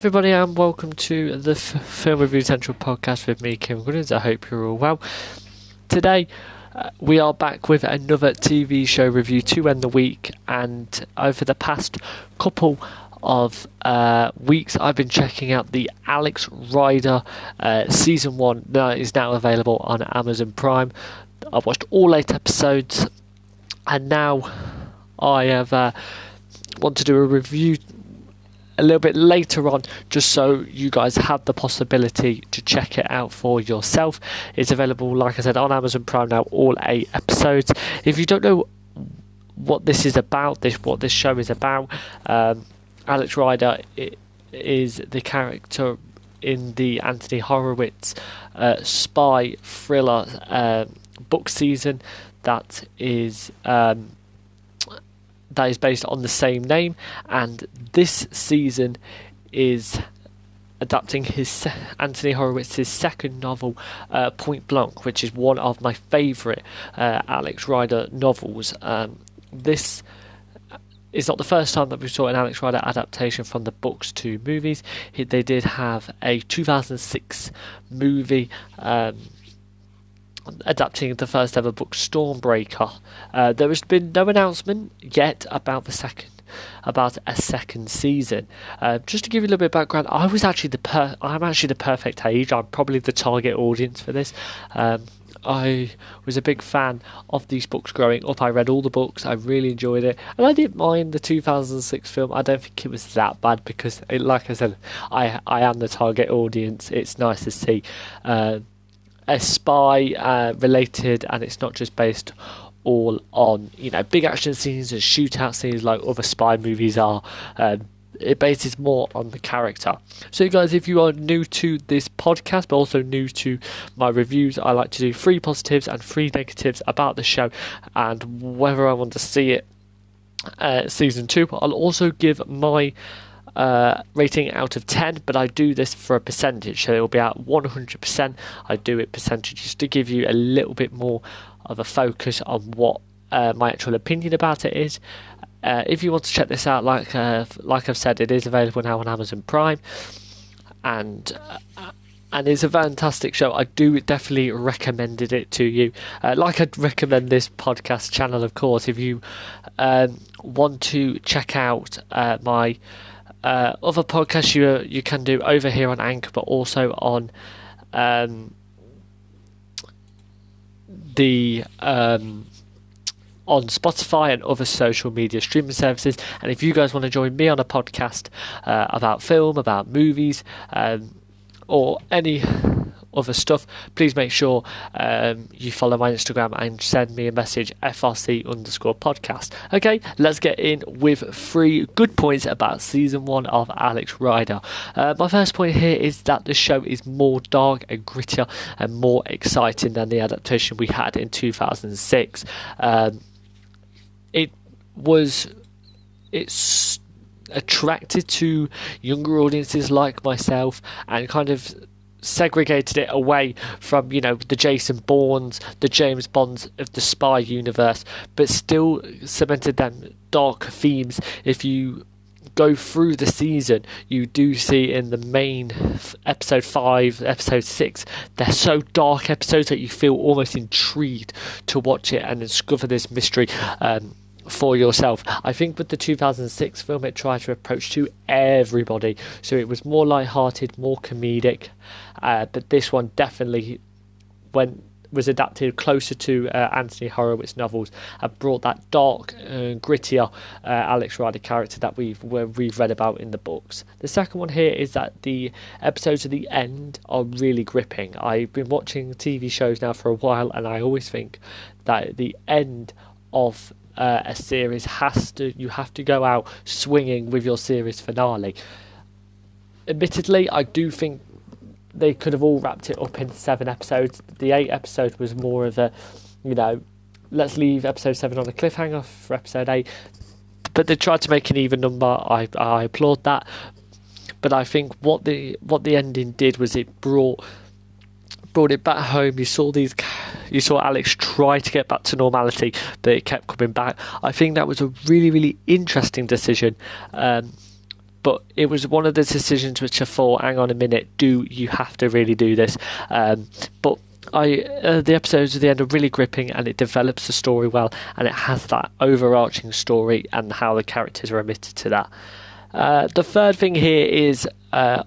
everybody, and welcome to the F- Film Review Central podcast with me, Kim Gunners. I hope you're all well. Today, uh, we are back with another TV show review to end the week, and over the past couple of uh, weeks, I've been checking out the Alex Rider uh, season one that is now available on Amazon Prime. I've watched all eight episodes, and now I have uh, want to do a review a little bit later on, just so you guys have the possibility to check it out for yourself. It's available, like I said, on Amazon Prime now, all eight episodes. If you don't know what this is about, this what this show is about, um, Alex Rider is the character in the Anthony Horowitz uh, spy thriller uh, book season that is. Um, that is based on the same name, and this season is adapting his Anthony Horowitz's second novel, uh, Point Blanc, which is one of my favourite uh, Alex Rider novels. Um, this is not the first time that we saw an Alex Rider adaptation from the books to movies. They did have a 2006 movie. Um, adapting the first ever book, Stormbreaker. Uh, there has been no announcement yet about the second, about a second season. Uh, just to give you a little bit of background, I was actually the per- I'm actually the perfect age. I'm probably the target audience for this. Um, I was a big fan of these books growing up. I read all the books. I really enjoyed it, and I didn't mind the 2006 film. I don't think it was that bad because, it, like I said, I I am the target audience. It's nice to see. Uh, a spy uh, related, and it's not just based all on you know big action scenes and shootout scenes like other spy movies are. Um, it bases more on the character. So, guys, if you are new to this podcast, but also new to my reviews, I like to do three positives and three negatives about the show and whether I want to see it uh, season two. I'll also give my uh, rating out of 10, but I do this for a percentage, so it will be at 100%. I do it percentages to give you a little bit more of a focus on what uh, my actual opinion about it is. Uh, if you want to check this out, like uh, like I've said, it is available now on Amazon Prime, and uh, and it's a fantastic show. I do definitely recommended it to you. Uh, like I'd recommend this podcast channel, of course. If you um, want to check out uh, my uh, other podcasts you you can do over here on Anchor, but also on um, the um, on Spotify and other social media streaming services. And if you guys want to join me on a podcast uh, about film, about movies, um, or any other stuff, please make sure um, you follow my Instagram and send me a message FRC underscore podcast. Okay, let's get in with three good points about season one of Alex Rider. Uh, my first point here is that the show is more dark and grittier and more exciting than the adaptation we had in 2006. Um, it was it's attracted to younger audiences like myself and kind of segregated it away from you know the Jason Bournes, the James Bonds of the spy universe, but still cemented them dark themes. If you go through the season, you do see in the main episode five, episode six, they're so dark episodes that you feel almost intrigued to watch it and discover this mystery. Um, for yourself. I think with the 2006 film, it tried to approach to everybody, so it was more light-hearted, more comedic. Uh, but this one definitely went was adapted closer to uh, Anthony Horowitz novels and brought that dark, uh, grittier Alex Rider character that we've we've read about in the books. The second one here is that the episodes at the end are really gripping. I've been watching TV shows now for a while, and I always think that the end of uh, a series has to you have to go out swinging with your series finale. Admittedly, I do think they could have all wrapped it up in seven episodes. The eight episode was more of a, you know, let's leave episode seven on a cliffhanger for episode eight. But they tried to make an even number. I I applaud that. But I think what the what the ending did was it brought brought it back home. You saw these, you saw Alex try to get back to normality, but it kept coming back. I think that was a really, really interesting decision. Um, but it was one of the decisions which I thought, hang on a minute, do you have to really do this? Um, but I uh, the episodes at the end are really gripping and it develops the story well and it has that overarching story and how the characters are admitted to that. Uh, the third thing here is uh,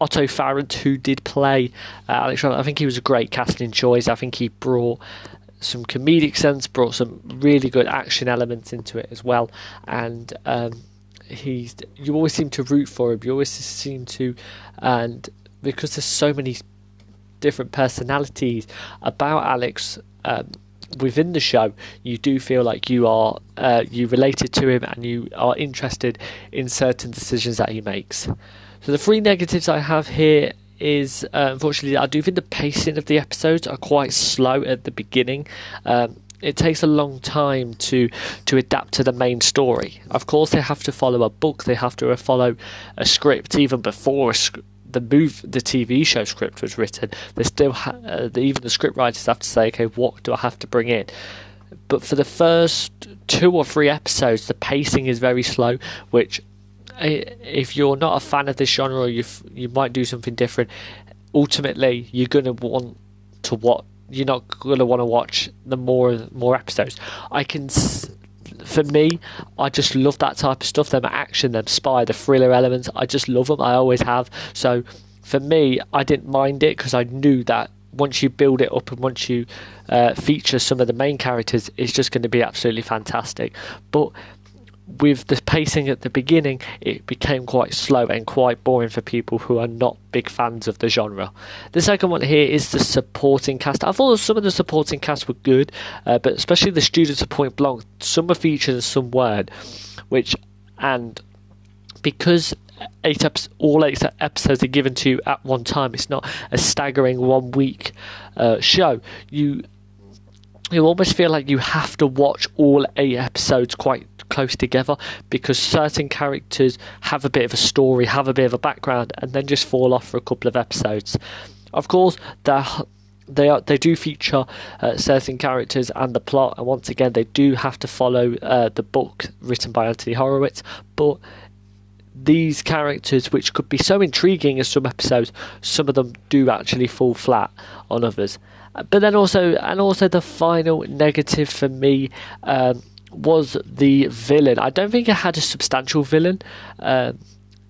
Otto Farrant, who did play uh, Alex. I think he was a great casting choice. I think he brought some comedic sense, brought some really good action elements into it as well, and um, he's you always seem to root for him. You always seem to, and because there's so many different personalities about Alex. Um, within the show, you do feel like you are uh, you related to him and you are interested in certain decisions that he makes. So the three negatives I have here is uh, unfortunately I do think the pacing of the episodes are quite slow at the beginning. Um, it takes a long time to to adapt to the main story. Of course, they have to follow a book. They have to follow a script even before the move the TV show script was written. They still ha- uh, the, even the script writers have to say, okay, what do I have to bring in? But for the first two or three episodes, the pacing is very slow, which if you're not a fan of this genre, you you might do something different. Ultimately, you're gonna want to watch. You're not gonna want to watch the more more episodes. I can, for me, I just love that type of stuff. Them action, them spy, the thriller elements. I just love them. I always have. So for me, I didn't mind it because I knew that once you build it up and once you uh, feature some of the main characters, it's just going to be absolutely fantastic. But with the pacing at the beginning, it became quite slow and quite boring for people who are not big fans of the genre. The second one here is the supporting cast. I thought some of the supporting cast were good, uh, but especially the students of Point Blanc, some were featured and some weren't, which, and because eight episodes, all eight episodes are given to you at one time, it's not a staggering one week uh, show. You you almost feel like you have to watch all eight episodes quite close together because certain characters have a bit of a story, have a bit of a background, and then just fall off for a couple of episodes. Of course, they are they do feature uh, certain characters and the plot, and once again, they do have to follow uh, the book written by Anthony Horowitz, but these characters, which could be so intriguing as some episodes, some of them do actually fall flat on others. But then also, and also the final negative for me um, was the villain. I don't think it had a substantial villain uh,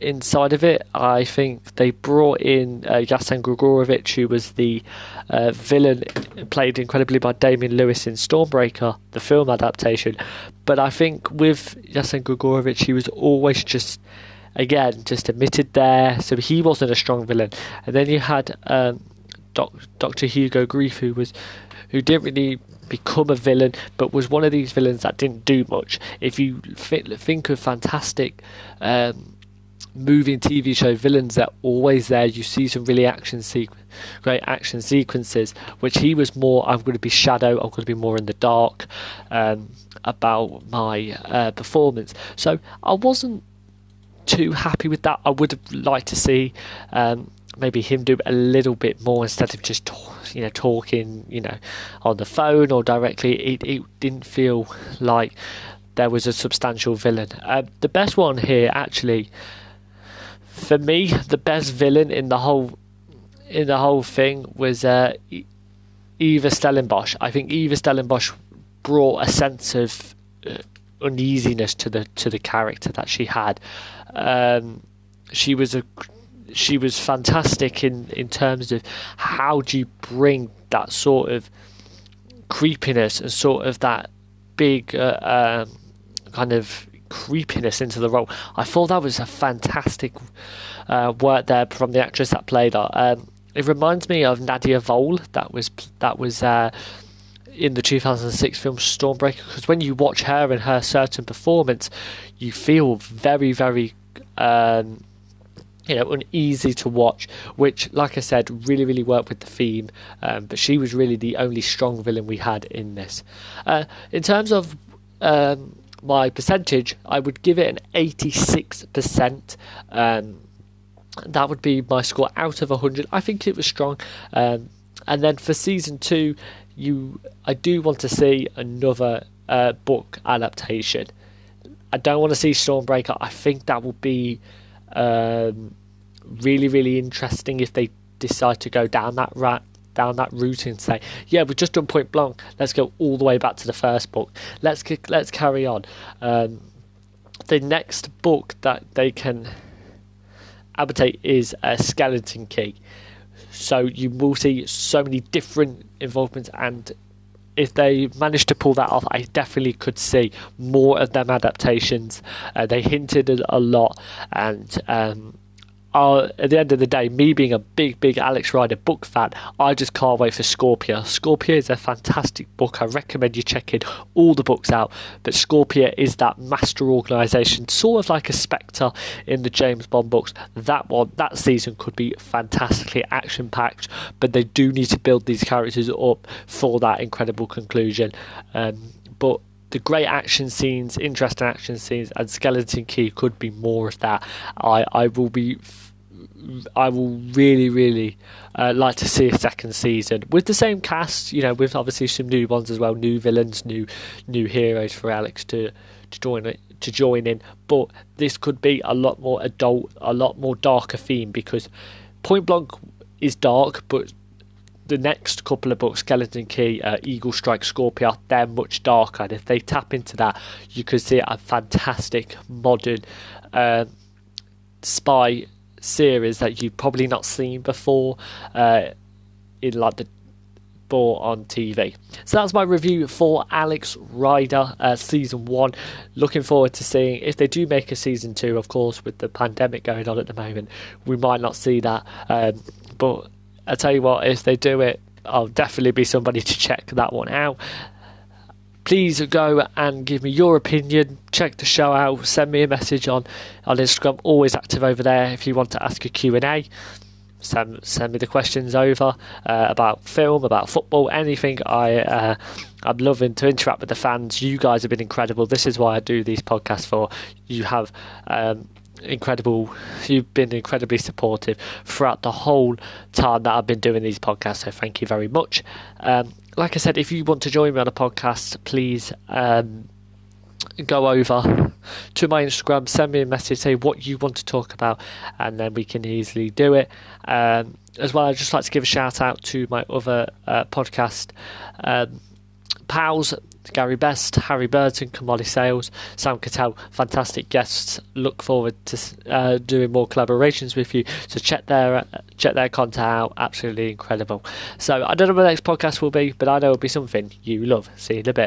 inside of it. I think they brought in uh, Yassen Gregorovich, who was the uh, villain played incredibly by Damian Lewis in Stormbreaker, the film adaptation. But I think with Yassen Gregorovich, he was always just again just admitted there, so he wasn't a strong villain. And then you had um, Doc, Dr. Hugo Grief, who was who didn't really become a villain, but was one of these villains that didn't do much. If you think of fantastic um, movie and TV show villains that are always there, you see some really action great action sequences. Which he was more. I'm going to be shadow. I'm going to be more in the dark um, about my uh, performance. So I wasn't too happy with that. I would have liked to see. Um, maybe him do a little bit more instead of just you know talking you know on the phone or directly. It, it didn't feel like there was a substantial villain. Uh, the best one here actually for me the best villain in the whole in the whole thing was uh, Eva Stellenbosch. I think Eva Stellenbosch brought a sense of uh, uneasiness to the to the character that she had. Um, she was a she was fantastic in, in terms of how do you bring that sort of creepiness and sort of that big uh, um, kind of creepiness into the role. I thought that was a fantastic uh, work there from the actress that played her. Um, it reminds me of Nadia Vole that was that was uh, in the 2006 film Stormbreaker because when you watch her and her certain performance, you feel very very um, you know, uneasy to watch, which, like I said, really, really worked with the theme. Um, but she was really the only strong villain we had in this. Uh, in terms of um, my percentage, I would give it an 86%. Um, that would be my score out of 100. I think it was strong. Um, and then for season two, you, I do want to see another uh, book adaptation. I don't want to see Stormbreaker. I think that will be Um, really, really interesting if they decide to go down that route down that route and say, yeah, we've just done Point Blanc. Let's go all the way back to the first book. Let's let's carry on. Um, the next book that they can adaptate is a Skeleton Key. So you will see so many different involvements, and if they manage to pull that off, I definitely could see more of them adaptations. Uh, they hinted a lot, and um, uh, at the end of the day, me being a big, big Alex Rider book fan, I just can't wait for Scorpia. Scorpia is a fantastic book. I recommend you checking all the books out. But Scorpia is that master organisation, sort of like a Spectre in the James Bond books. That one, that season could be fantastically action packed, but they do need to build these characters up for that incredible conclusion. Um, but the great action scenes, interesting action scenes, and Skeleton Key could be more of that. I, I will be I will really, really uh, like to see a second season with the same cast. You know, with obviously some new ones as well, new villains, new new heroes for Alex to to join it to join in. But this could be a lot more adult, a lot more darker theme because Point Blanc is dark, but the next couple of books, Skeleton Key, uh, Eagle Strike, Scorpia, they're much darker. And if they tap into that, you could see a fantastic modern uh, spy series that you've probably not seen before uh, in like the bought on TV. So that's my review for Alex Rider uh, season one. Looking forward to seeing if they do make a season two. Of course, with the pandemic going on at the moment, we might not see that. Um, but I tell you what, if they do it, I'll definitely be somebody to check that one out please go and give me your opinion. Check the show out. Send me a message on on Instagram. Always active over there. If you want to ask a Q and A, send send me the questions over uh, about film, about football, anything. I uh, I'm loving to interact with the fans. You guys have been incredible. This is why I do these podcasts for. You have. Um, incredible you've been incredibly supportive throughout the whole time that I've been doing these podcasts so thank you very much um, like I said, if you want to join me on a podcast, please um, go over to my Instagram, send me a message, say what you want to talk about, and then we can easily do it. Um, as well, I'd just like to give a shout out to my other uh, podcast um, pals. Gary Best, Harry Burton, Kamali Sales, Sam Cattell, fantastic guests. Look forward to uh, doing more collaborations with you. So check their uh, check their content out. Absolutely incredible. So I don't know what the next podcast will be, but I know it'll be something you love. See you in a bit.